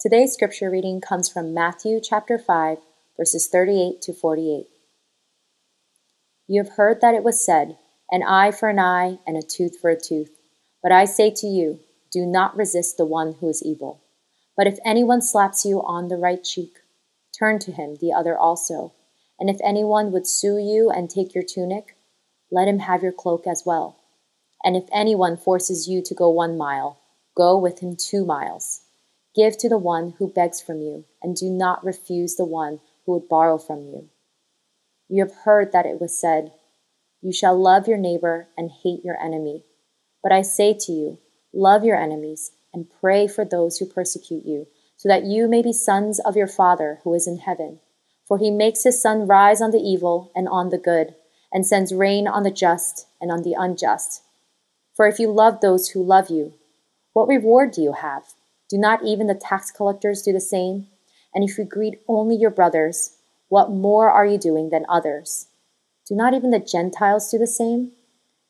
Today's scripture reading comes from Matthew chapter 5, verses 38 to 48. You have heard that it was said, An eye for an eye and a tooth for a tooth. But I say to you, do not resist the one who is evil. But if anyone slaps you on the right cheek, turn to him the other also. And if anyone would sue you and take your tunic, let him have your cloak as well. And if anyone forces you to go one mile, go with him two miles. Give to the one who begs from you, and do not refuse the one who would borrow from you. You have heard that it was said, You shall love your neighbor and hate your enemy. But I say to you, love your enemies and pray for those who persecute you, so that you may be sons of your Father who is in heaven. For he makes his sun rise on the evil and on the good, and sends rain on the just and on the unjust. For if you love those who love you, what reward do you have? Do not even the tax collectors do the same? And if you greet only your brothers, what more are you doing than others? Do not even the Gentiles do the same?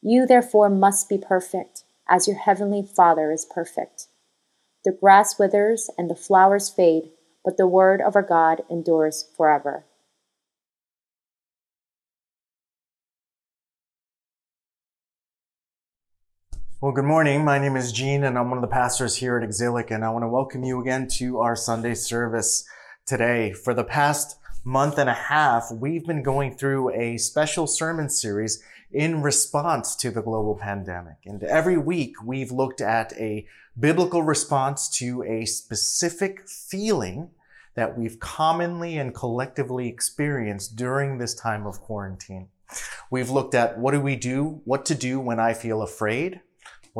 You therefore must be perfect, as your heavenly Father is perfect. The grass withers and the flowers fade, but the word of our God endures forever. Well, good morning. My name is Gene, and I'm one of the pastors here at Exilic, and I want to welcome you again to our Sunday service today. For the past month and a half, we've been going through a special sermon series in response to the global pandemic. And every week, we've looked at a biblical response to a specific feeling that we've commonly and collectively experienced during this time of quarantine. We've looked at what do we do, what to do when I feel afraid,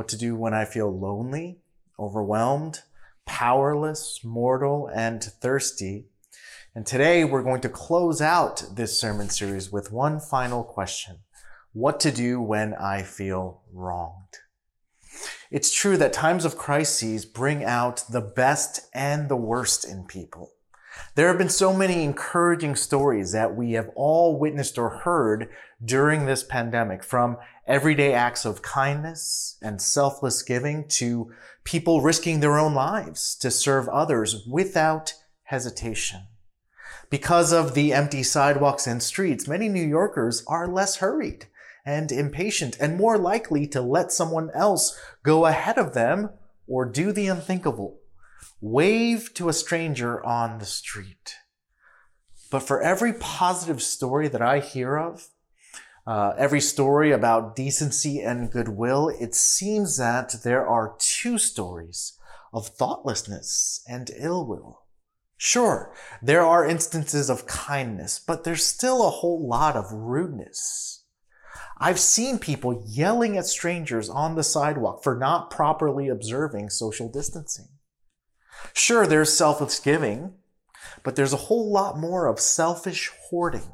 what to do when I feel lonely, overwhelmed, powerless, mortal, and thirsty. And today we're going to close out this sermon series with one final question. What to do when I feel wronged? It's true that times of crises bring out the best and the worst in people. There have been so many encouraging stories that we have all witnessed or heard during this pandemic, from everyday acts of kindness and selfless giving to people risking their own lives to serve others without hesitation. Because of the empty sidewalks and streets, many New Yorkers are less hurried and impatient and more likely to let someone else go ahead of them or do the unthinkable wave to a stranger on the street. But for every positive story that I hear of, uh, every story about decency and goodwill, it seems that there are two stories of thoughtlessness and ill will. Sure, there are instances of kindness, but there's still a whole lot of rudeness. I've seen people yelling at strangers on the sidewalk for not properly observing social distancing. Sure, there's selfless giving, but there's a whole lot more of selfish hoarding.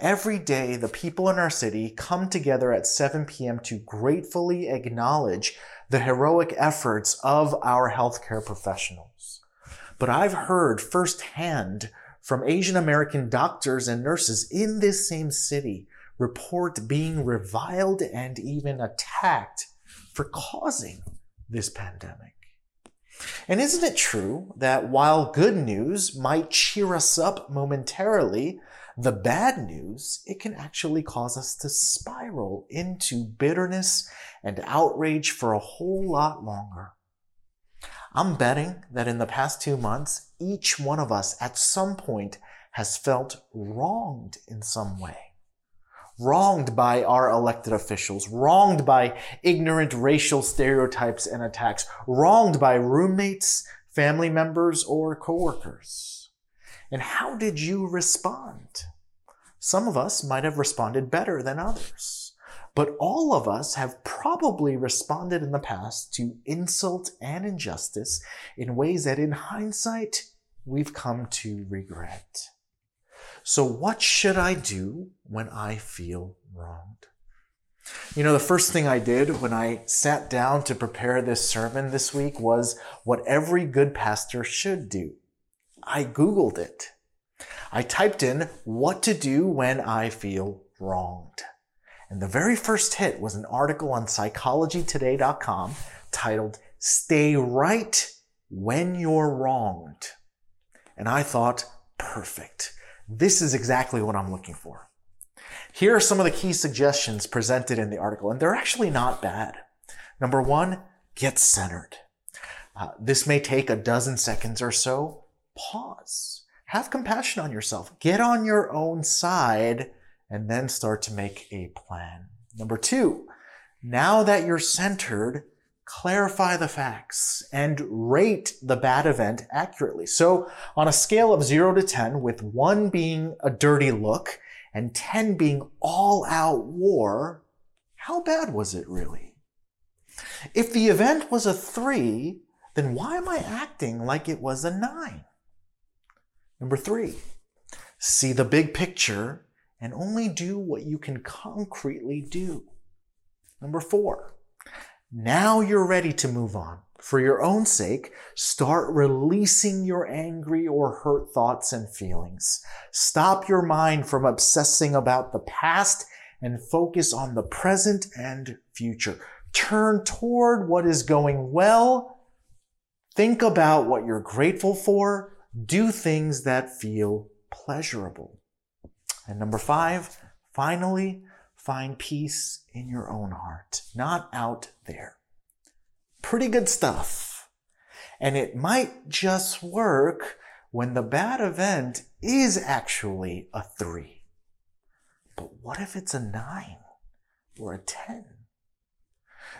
Every day, the people in our city come together at 7 p.m. to gratefully acknowledge the heroic efforts of our healthcare professionals. But I've heard firsthand from Asian American doctors and nurses in this same city report being reviled and even attacked for causing this pandemic. And isn't it true that while good news might cheer us up momentarily, the bad news, it can actually cause us to spiral into bitterness and outrage for a whole lot longer. I'm betting that in the past two months, each one of us at some point has felt wronged in some way wronged by our elected officials, wronged by ignorant racial stereotypes and attacks, wronged by roommates, family members, or coworkers. And how did you respond? Some of us might have responded better than others, but all of us have probably responded in the past to insult and injustice in ways that in hindsight we've come to regret. So, what should I do when I feel wronged? You know, the first thing I did when I sat down to prepare this sermon this week was what every good pastor should do. I Googled it. I typed in what to do when I feel wronged. And the very first hit was an article on psychologytoday.com titled Stay Right when you're wronged. And I thought, perfect. This is exactly what I'm looking for. Here are some of the key suggestions presented in the article, and they're actually not bad. Number one, get centered. Uh, this may take a dozen seconds or so. Pause. Have compassion on yourself. Get on your own side and then start to make a plan. Number two, now that you're centered, clarify the facts and rate the bad event accurately. So on a scale of zero to 10, with one being a dirty look and 10 being all out war, how bad was it really? If the event was a three, then why am I acting like it was a nine? Number three, see the big picture and only do what you can concretely do. Number four, now you're ready to move on. For your own sake, start releasing your angry or hurt thoughts and feelings. Stop your mind from obsessing about the past and focus on the present and future. Turn toward what is going well. Think about what you're grateful for. Do things that feel pleasurable. And number five, finally, find peace in your own heart, not out there. Pretty good stuff. And it might just work when the bad event is actually a three. But what if it's a nine or a 10?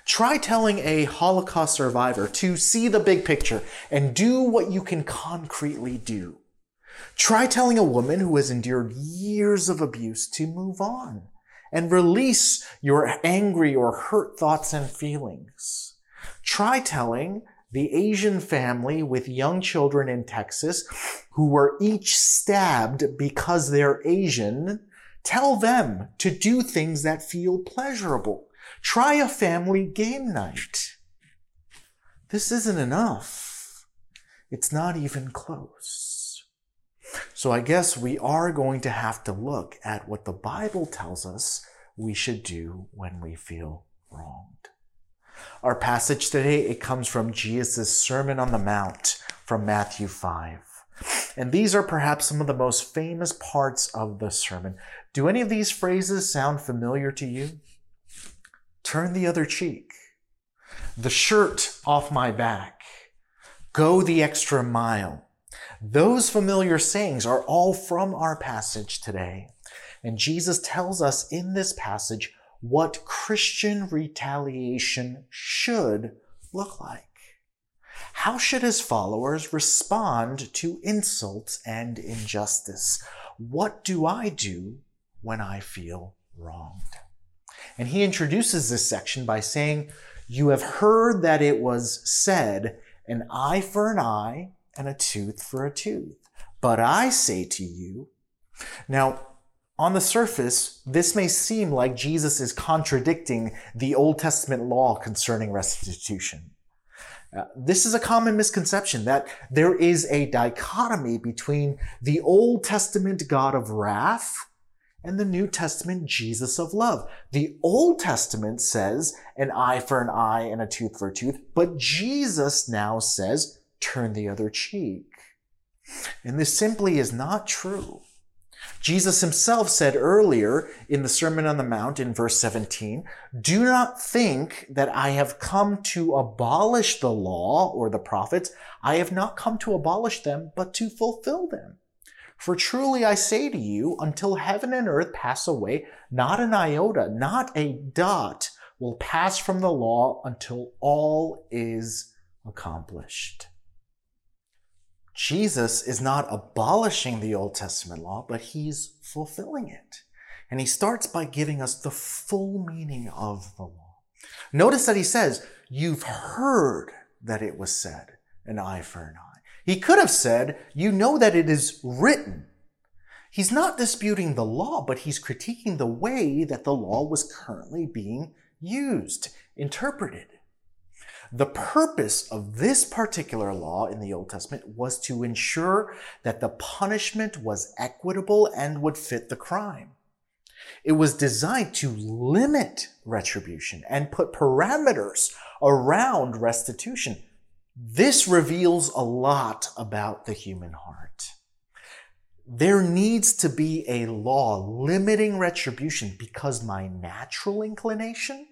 Try telling a Holocaust survivor to see the big picture and do what you can concretely do. Try telling a woman who has endured years of abuse to move on and release your angry or hurt thoughts and feelings. Try telling the Asian family with young children in Texas who were each stabbed because they're Asian, tell them to do things that feel pleasurable. Try a family game night. This isn't enough. It's not even close. So I guess we are going to have to look at what the Bible tells us we should do when we feel wronged. Our passage today, it comes from Jesus' Sermon on the Mount from Matthew 5. And these are perhaps some of the most famous parts of the sermon. Do any of these phrases sound familiar to you? Turn the other cheek. The shirt off my back. Go the extra mile. Those familiar sayings are all from our passage today. And Jesus tells us in this passage what Christian retaliation should look like. How should his followers respond to insults and injustice? What do I do when I feel wronged? And he introduces this section by saying, You have heard that it was said, an eye for an eye and a tooth for a tooth. But I say to you, now, on the surface, this may seem like Jesus is contradicting the Old Testament law concerning restitution. Uh, this is a common misconception that there is a dichotomy between the Old Testament God of wrath and the New Testament Jesus of love. The Old Testament says an eye for an eye and a tooth for a tooth, but Jesus now says turn the other cheek. And this simply is not true. Jesus himself said earlier in the Sermon on the Mount in verse 17, do not think that I have come to abolish the law or the prophets. I have not come to abolish them, but to fulfill them. For truly I say to you, until heaven and earth pass away, not an iota, not a dot will pass from the law until all is accomplished. Jesus is not abolishing the Old Testament law, but he's fulfilling it. And he starts by giving us the full meaning of the law. Notice that he says, You've heard that it was said, an eye for an eye. He could have said, You know that it is written. He's not disputing the law, but he's critiquing the way that the law was currently being used, interpreted. The purpose of this particular law in the Old Testament was to ensure that the punishment was equitable and would fit the crime. It was designed to limit retribution and put parameters around restitution. This reveals a lot about the human heart. There needs to be a law limiting retribution because my natural inclination,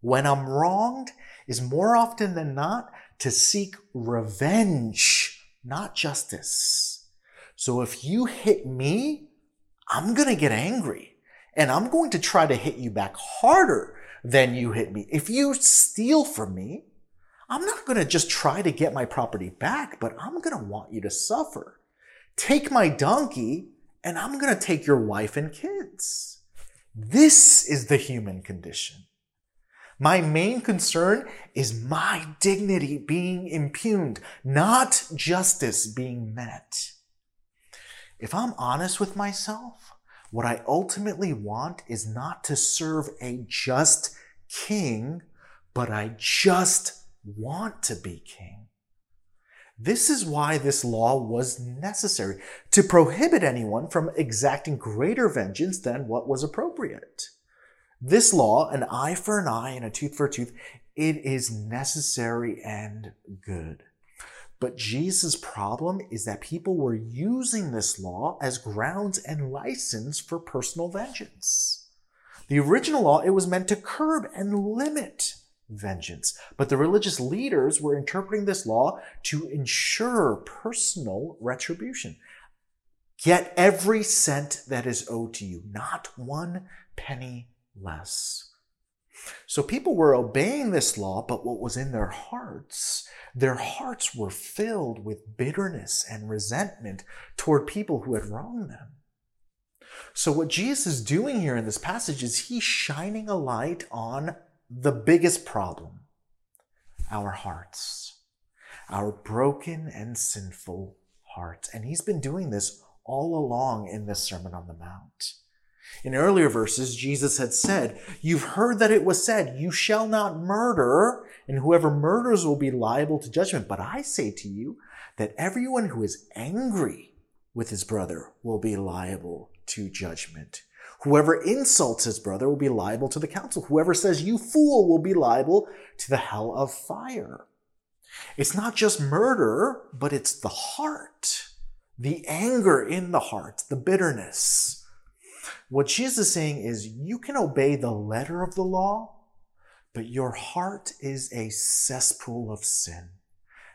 when I'm wronged, is more often than not to seek revenge, not justice. So if you hit me, I'm going to get angry and I'm going to try to hit you back harder than you hit me. If you steal from me, I'm not going to just try to get my property back, but I'm going to want you to suffer. Take my donkey and I'm going to take your wife and kids. This is the human condition. My main concern is my dignity being impugned, not justice being met. If I'm honest with myself, what I ultimately want is not to serve a just king, but I just want to be king. This is why this law was necessary to prohibit anyone from exacting greater vengeance than what was appropriate. This law, an eye for an eye and a tooth for a tooth, it is necessary and good. But Jesus' problem is that people were using this law as grounds and license for personal vengeance. The original law, it was meant to curb and limit vengeance. But the religious leaders were interpreting this law to ensure personal retribution. Get every cent that is owed to you, not one penny less. So people were obeying this law, but what was in their hearts? Their hearts were filled with bitterness and resentment toward people who had wronged them. So what Jesus is doing here in this passage is he's shining a light on the biggest problem our hearts, our broken and sinful hearts. And he's been doing this all along in this Sermon on the Mount. In earlier verses, Jesus had said, You've heard that it was said, You shall not murder, and whoever murders will be liable to judgment. But I say to you that everyone who is angry with his brother will be liable to judgment. Whoever insults his brother will be liable to the council. Whoever says, you fool, will be liable to the hell of fire. It's not just murder, but it's the heart, the anger in the heart, the bitterness. What Jesus is saying is you can obey the letter of the law, but your heart is a cesspool of sin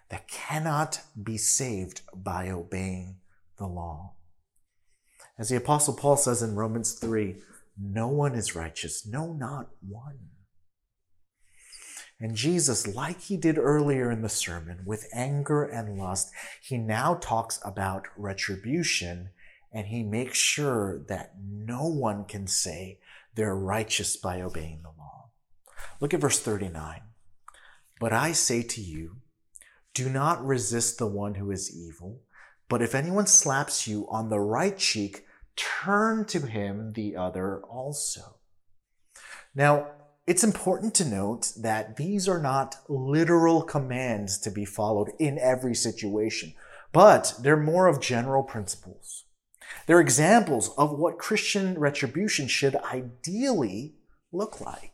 that cannot be saved by obeying the law. As the apostle Paul says in Romans 3, no one is righteous, no, not one. And Jesus, like he did earlier in the sermon with anger and lust, he now talks about retribution and he makes sure that no one can say they're righteous by obeying the law. Look at verse 39. But I say to you, do not resist the one who is evil, but if anyone slaps you on the right cheek, turn to him the other also. Now, it's important to note that these are not literal commands to be followed in every situation, but they're more of general principles. They're examples of what Christian retribution should ideally look like.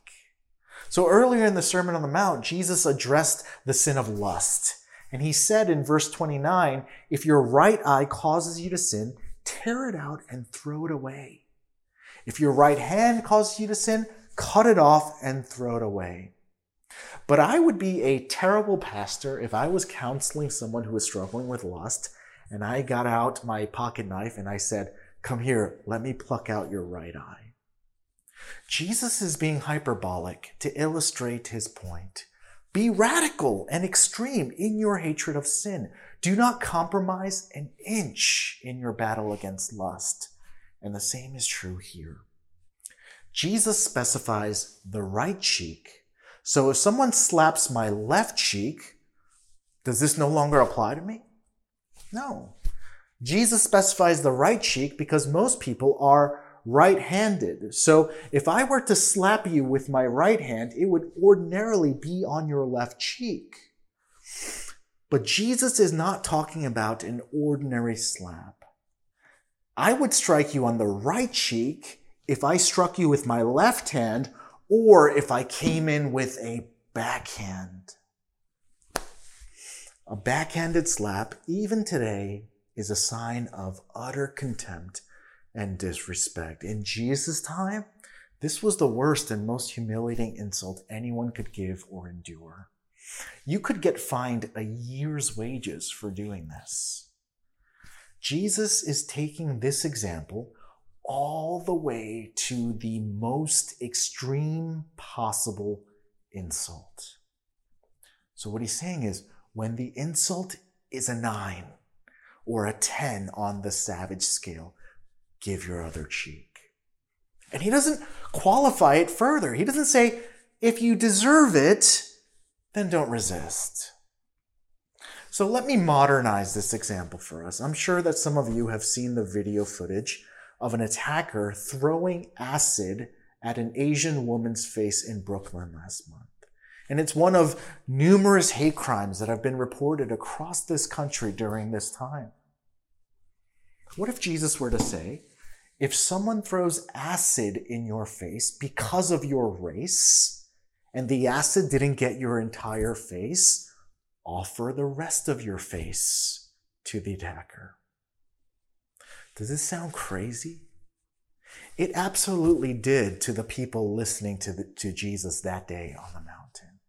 So earlier in the Sermon on the Mount, Jesus addressed the sin of lust. And he said in verse 29, if your right eye causes you to sin, tear it out and throw it away. If your right hand causes you to sin, cut it off and throw it away. But I would be a terrible pastor if I was counseling someone who was struggling with lust and I got out my pocket knife and I said, Come here, let me pluck out your right eye. Jesus is being hyperbolic to illustrate his point. Be radical and extreme in your hatred of sin. Do not compromise an inch in your battle against lust. And the same is true here. Jesus specifies the right cheek. So if someone slaps my left cheek, does this no longer apply to me? No. Jesus specifies the right cheek because most people are right handed. So if I were to slap you with my right hand, it would ordinarily be on your left cheek. But Jesus is not talking about an ordinary slap. I would strike you on the right cheek if I struck you with my left hand or if I came in with a backhand. A backhanded slap, even today, is a sign of utter contempt and disrespect. In Jesus' time, this was the worst and most humiliating insult anyone could give or endure. You could get fined a year's wages for doing this. Jesus is taking this example all the way to the most extreme possible insult. So, what he's saying is when the insult is a nine or a 10 on the savage scale, give your other cheek. And he doesn't qualify it further. He doesn't say, if you deserve it, then don't resist. So let me modernize this example for us. I'm sure that some of you have seen the video footage of an attacker throwing acid at an Asian woman's face in Brooklyn last month. And it's one of numerous hate crimes that have been reported across this country during this time. What if Jesus were to say, if someone throws acid in your face because of your race, and the acid didn't get your entire face, offer the rest of your face to the attacker. Does this sound crazy? It absolutely did to the people listening to, the, to Jesus that day on the mountain.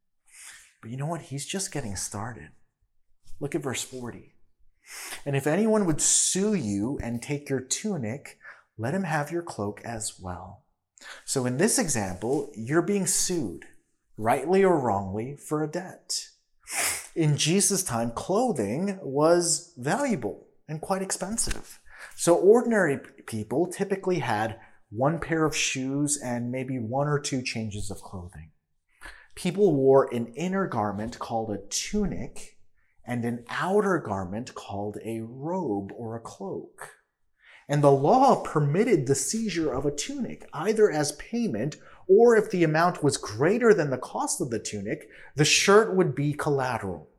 But you know what? He's just getting started. Look at verse 40. And if anyone would sue you and take your tunic, let him have your cloak as well. So in this example, you're being sued, rightly or wrongly, for a debt. In Jesus' time, clothing was valuable and quite expensive. So ordinary people typically had one pair of shoes and maybe one or two changes of clothing. People wore an inner garment called a tunic and an outer garment called a robe or a cloak. And the law permitted the seizure of a tunic, either as payment or if the amount was greater than the cost of the tunic, the shirt would be collateral.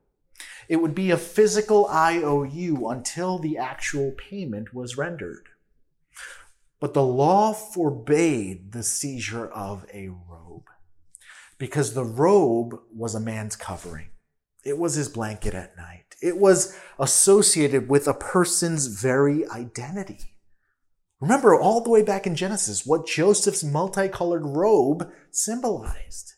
It would be a physical IOU until the actual payment was rendered. But the law forbade the seizure of a robe because the robe was a man's covering. It was his blanket at night. It was associated with a person's very identity. Remember all the way back in Genesis what Joseph's multicolored robe symbolized.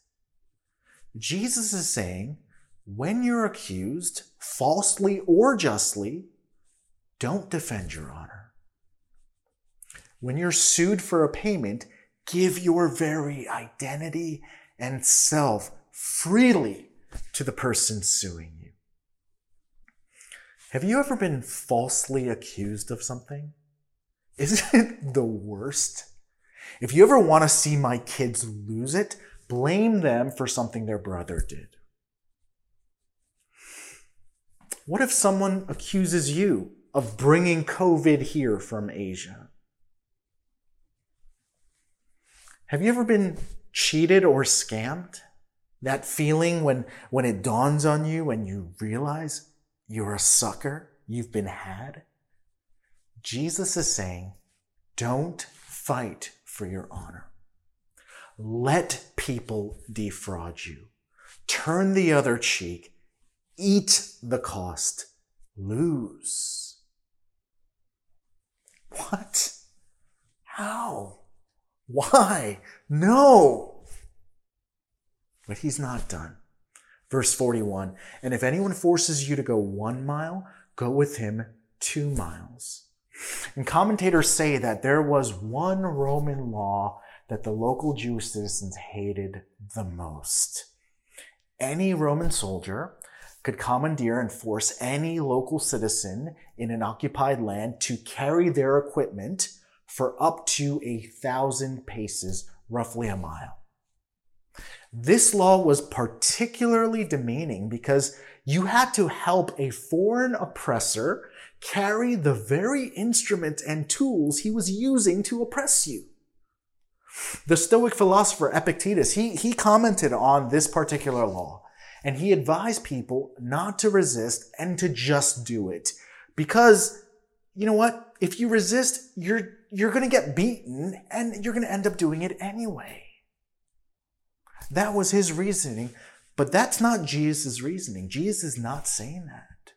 Jesus is saying, when you're accused, falsely or justly, don't defend your honor. When you're sued for a payment, give your very identity and self freely to the person suing you. Have you ever been falsely accused of something? Isn't it the worst? If you ever want to see my kids lose it, blame them for something their brother did. What if someone accuses you of bringing COVID here from Asia? Have you ever been cheated or scammed? That feeling when, when it dawns on you and you realize you're a sucker, you've been had? Jesus is saying, don't fight for your honor. Let people defraud you. Turn the other cheek. Eat the cost. Lose. What? How? Why? No. But he's not done. Verse 41 And if anyone forces you to go one mile, go with him two miles. And commentators say that there was one Roman law that the local Jewish citizens hated the most. Any Roman soldier could commandeer and force any local citizen in an occupied land to carry their equipment for up to a thousand paces, roughly a mile. This law was particularly demeaning because you had to help a foreign oppressor carry the very instrument and tools he was using to oppress you. The Stoic philosopher Epictetus, he, he commented on this particular law and he advised people not to resist and to just do it. Because, you know what? If you resist, you're, you're going to get beaten and you're going to end up doing it anyway. That was his reasoning, but that's not Jesus' reasoning. Jesus is not saying that.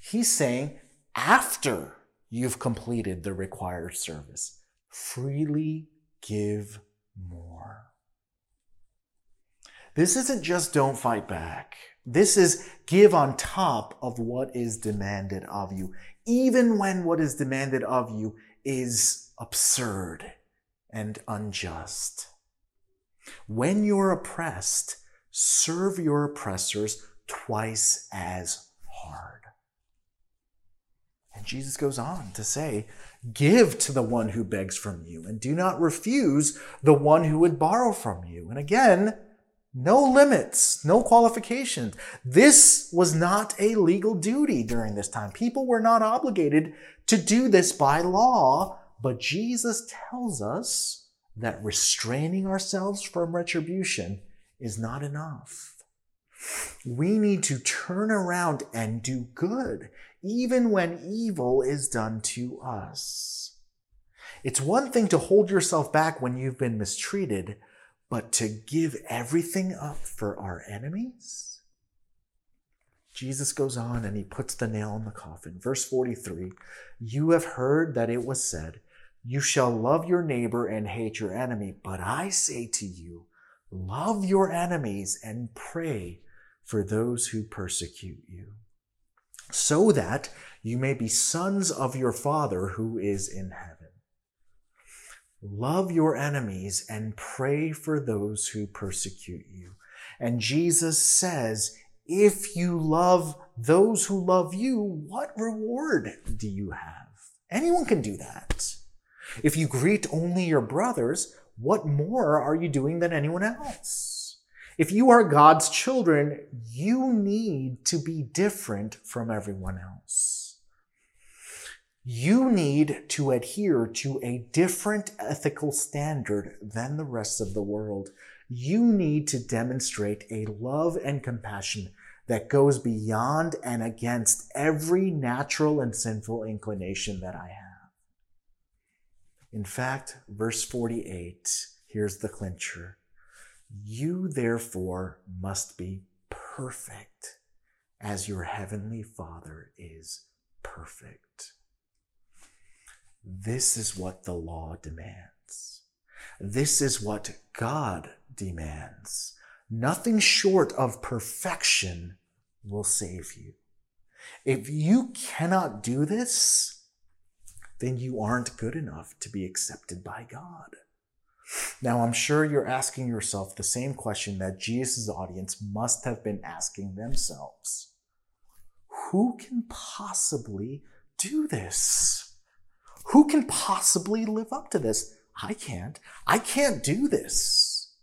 He's saying, after you've completed the required service, freely give more. This isn't just don't fight back. This is give on top of what is demanded of you, even when what is demanded of you is absurd and unjust. When you're oppressed, serve your oppressors twice as hard. And Jesus goes on to say, Give to the one who begs from you, and do not refuse the one who would borrow from you. And again, no limits, no qualifications. This was not a legal duty during this time. People were not obligated to do this by law, but Jesus tells us that restraining ourselves from retribution is not enough. We need to turn around and do good, even when evil is done to us. It's one thing to hold yourself back when you've been mistreated, but to give everything up for our enemies? Jesus goes on and he puts the nail in the coffin. Verse 43 You have heard that it was said, You shall love your neighbor and hate your enemy. But I say to you, love your enemies and pray for those who persecute you, so that you may be sons of your Father who is in heaven. Love your enemies and pray for those who persecute you. And Jesus says, if you love those who love you, what reward do you have? Anyone can do that. If you greet only your brothers, what more are you doing than anyone else? If you are God's children, you need to be different from everyone else you need to adhere to a different ethical standard than the rest of the world. You need to demonstrate a love and compassion that goes beyond and against every natural and sinful inclination that I have. In fact, verse 48, here's the clincher. You therefore must be perfect as your heavenly Father is perfect. This is what the law demands. This is what God demands. Nothing short of perfection will save you. If you cannot do this, then you aren't good enough to be accepted by God. Now, I'm sure you're asking yourself the same question that Jesus' audience must have been asking themselves Who can possibly do this? Who can possibly live up to this? I can't. I can't do this.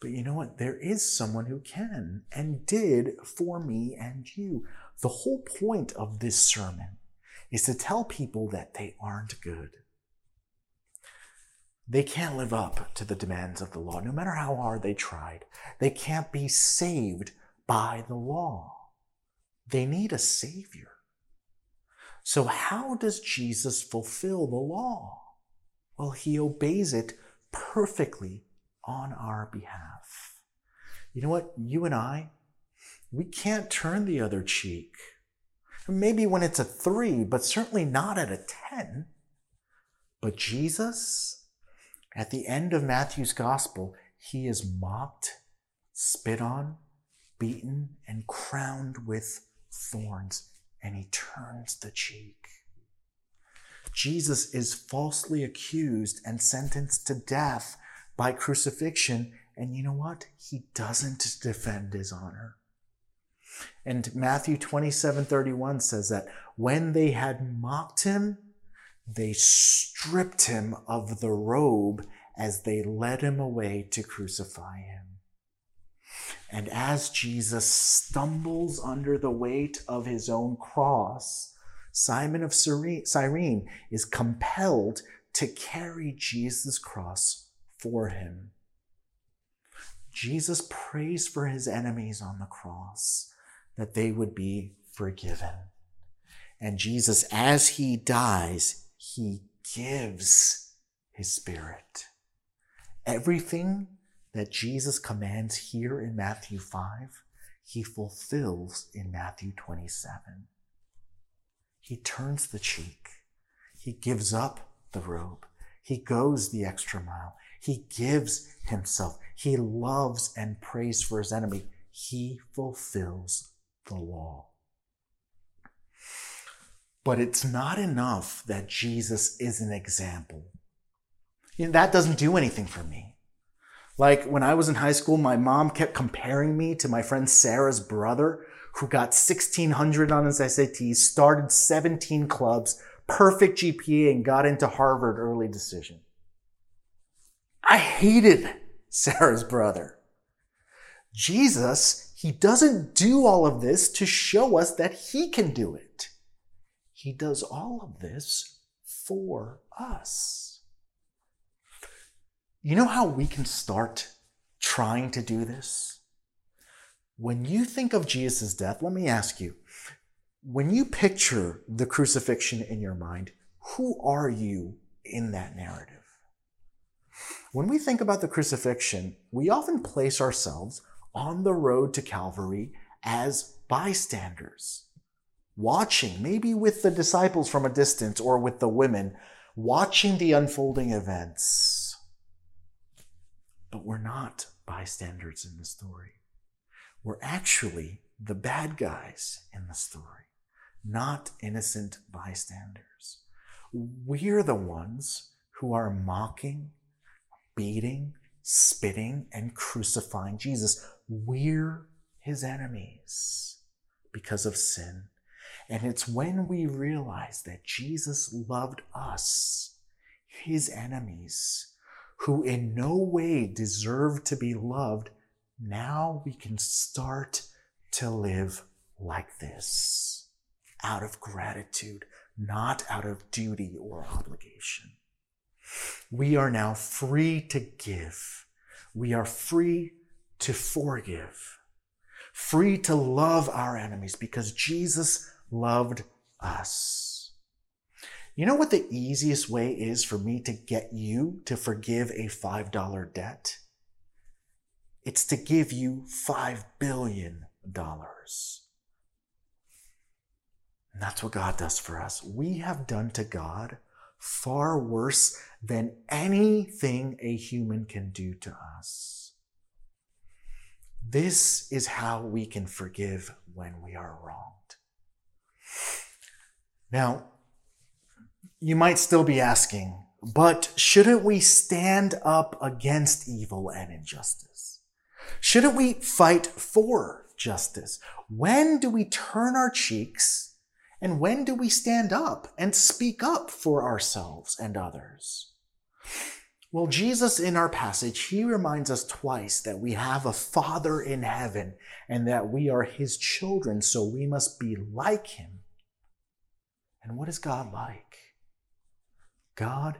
But you know what? There is someone who can and did for me and you. The whole point of this sermon is to tell people that they aren't good. They can't live up to the demands of the law, no matter how hard they tried. They can't be saved by the law. They need a savior. So, how does Jesus fulfill the law? Well, he obeys it perfectly on our behalf. You know what? You and I, we can't turn the other cheek. Maybe when it's a three, but certainly not at a 10. But Jesus, at the end of Matthew's gospel, he is mocked, spit on, beaten, and crowned with thorns and he turns the cheek. Jesus is falsely accused and sentenced to death by crucifixion. And you know what? He doesn't defend his honor. And Matthew 27 31 says that when they had mocked him, they stripped him of the robe as they led him away to crucify him. And as Jesus stumbles under the weight of his own cross, Simon of Cyrene is compelled to carry Jesus' cross for him. Jesus prays for his enemies on the cross that they would be forgiven. And Jesus, as he dies, he gives his spirit. Everything that Jesus commands here in Matthew 5, he fulfills in Matthew 27. He turns the cheek. He gives up the robe. He goes the extra mile. He gives himself. He loves and prays for his enemy. He fulfills the law. But it's not enough that Jesus is an example. You know, that doesn't do anything for me. Like when I was in high school, my mom kept comparing me to my friend Sarah's brother, who got 1600 on his SATs, started 17 clubs, perfect GPA, and got into Harvard early decision. I hated Sarah's brother. Jesus, he doesn't do all of this to show us that he can do it. He does all of this for us. You know how we can start trying to do this? When you think of Jesus' death, let me ask you when you picture the crucifixion in your mind, who are you in that narrative? When we think about the crucifixion, we often place ourselves on the road to Calvary as bystanders watching, maybe with the disciples from a distance or with the women, watching the unfolding events. But we're not bystanders in the story. We're actually the bad guys in the story, not innocent bystanders. We're the ones who are mocking, beating, spitting, and crucifying Jesus. We're his enemies because of sin and it's when we realize that Jesus loved us, his enemies, who in no way deserve to be loved, now we can start to live like this out of gratitude, not out of duty or obligation. We are now free to give. We are free to forgive, free to love our enemies because Jesus loved us. You know what the easiest way is for me to get you to forgive a $5 debt? It's to give you $5 billion. And that's what God does for us. We have done to God far worse than anything a human can do to us. This is how we can forgive when we are wrong. Now, you might still be asking, but shouldn't we stand up against evil and injustice? Shouldn't we fight for justice? When do we turn our cheeks and when do we stand up and speak up for ourselves and others? Well, Jesus in our passage, he reminds us twice that we have a Father in heaven and that we are his children, so we must be like him and what is God like? God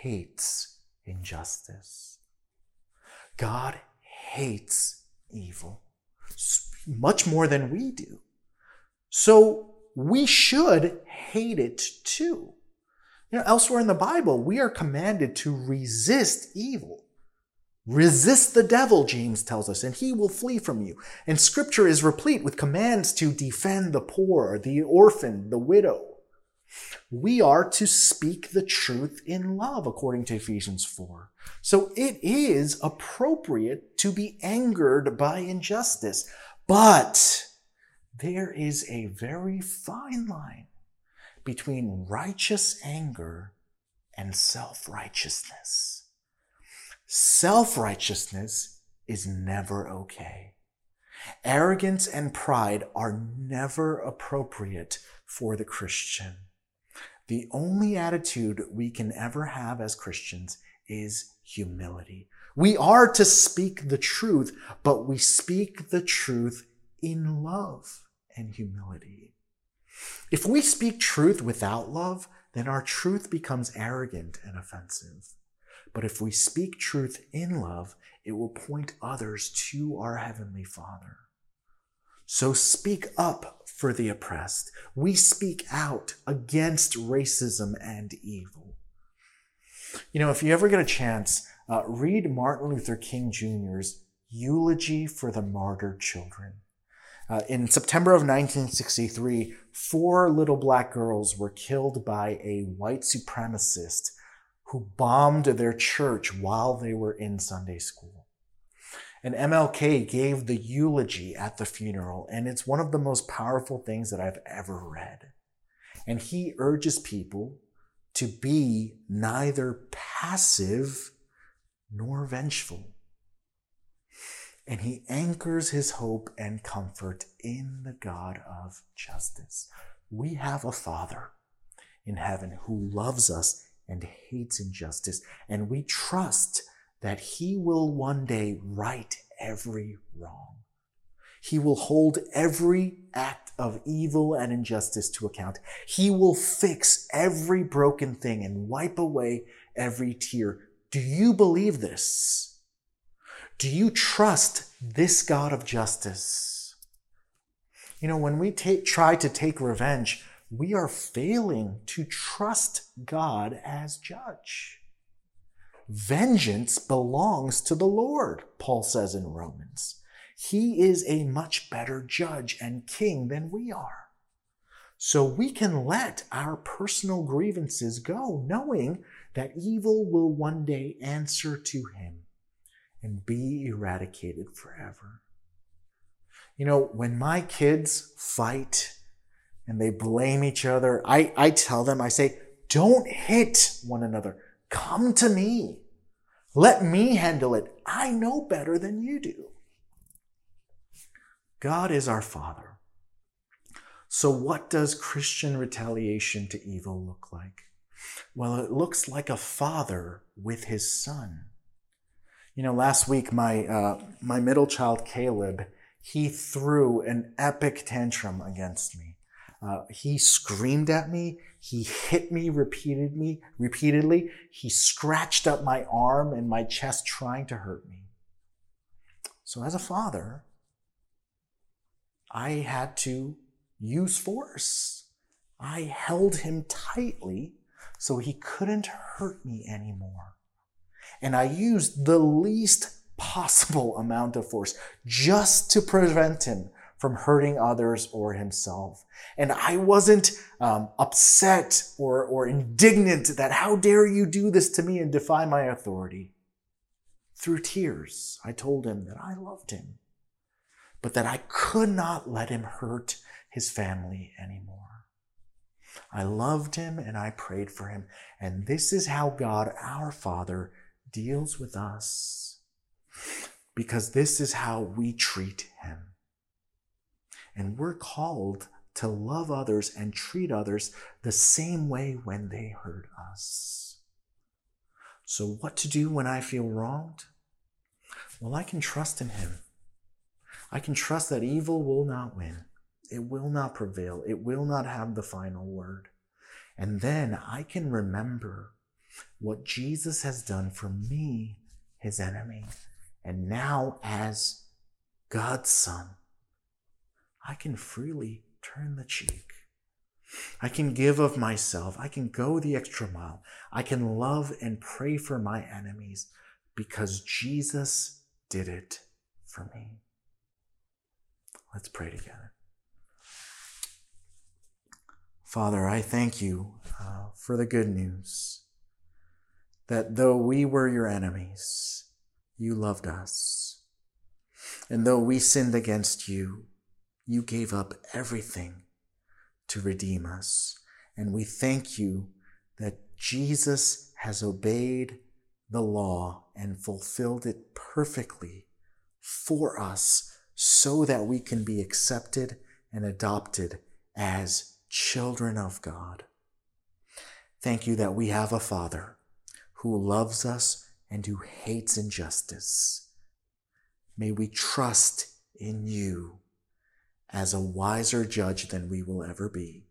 hates injustice. God hates evil much more than we do. So we should hate it too. You know, elsewhere in the Bible, we are commanded to resist evil. Resist the devil, James tells us, and he will flee from you. And scripture is replete with commands to defend the poor, the orphan, the widow. We are to speak the truth in love, according to Ephesians 4. So it is appropriate to be angered by injustice. But there is a very fine line between righteous anger and self righteousness. Self righteousness is never okay. Arrogance and pride are never appropriate for the Christian. The only attitude we can ever have as Christians is humility. We are to speak the truth, but we speak the truth in love and humility. If we speak truth without love, then our truth becomes arrogant and offensive. But if we speak truth in love, it will point others to our Heavenly Father. So speak up for the oppressed. We speak out against racism and evil. You know, if you ever get a chance, uh, read Martin Luther King Jr.'s Eulogy for the Martyr Children. Uh, in September of 1963, four little black girls were killed by a white supremacist who bombed their church while they were in Sunday school. And MLK gave the eulogy at the funeral, and it's one of the most powerful things that I've ever read. And he urges people to be neither passive nor vengeful. And he anchors his hope and comfort in the God of justice. We have a Father in heaven who loves us and hates injustice, and we trust that he will one day right every wrong. He will hold every act of evil and injustice to account. He will fix every broken thing and wipe away every tear. Do you believe this? Do you trust this God of justice? You know, when we take, try to take revenge, we are failing to trust God as judge. Vengeance belongs to the Lord, Paul says in Romans. He is a much better judge and king than we are. So we can let our personal grievances go, knowing that evil will one day answer to him and be eradicated forever. You know, when my kids fight and they blame each other, I, I tell them, I say, don't hit one another. Come to me. Let me handle it. I know better than you do. God is our Father. So, what does Christian retaliation to evil look like? Well, it looks like a father with his son. You know, last week my uh, my middle child Caleb he threw an epic tantrum against me. Uh, he screamed at me. He hit me repeatedly, repeatedly. He scratched up my arm and my chest trying to hurt me. So as a father, I had to use force. I held him tightly so he couldn't hurt me anymore. And I used the least possible amount of force just to prevent him from hurting others or himself. And I wasn't um, upset or, or indignant that how dare you do this to me and defy my authority. Through tears, I told him that I loved him, but that I could not let him hurt his family anymore. I loved him and I prayed for him. And this is how God, our Father, deals with us. Because this is how we treat him. And we're called to love others and treat others the same way when they hurt us. So, what to do when I feel wronged? Well, I can trust in Him. I can trust that evil will not win. It will not prevail. It will not have the final word. And then I can remember what Jesus has done for me, his enemy. And now, as God's Son, I can freely turn the cheek. I can give of myself. I can go the extra mile. I can love and pray for my enemies because Jesus did it for me. Let's pray together. Father, I thank you uh, for the good news that though we were your enemies, you loved us. And though we sinned against you, you gave up everything to redeem us. And we thank you that Jesus has obeyed the law and fulfilled it perfectly for us so that we can be accepted and adopted as children of God. Thank you that we have a Father who loves us and who hates injustice. May we trust in you as a wiser judge than we will ever be.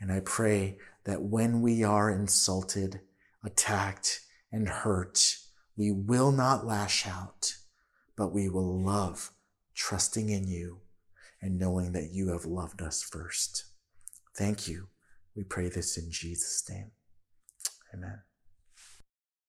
And I pray that when we are insulted, attacked, and hurt, we will not lash out, but we will love, trusting in you and knowing that you have loved us first. Thank you. We pray this in Jesus' name. Amen.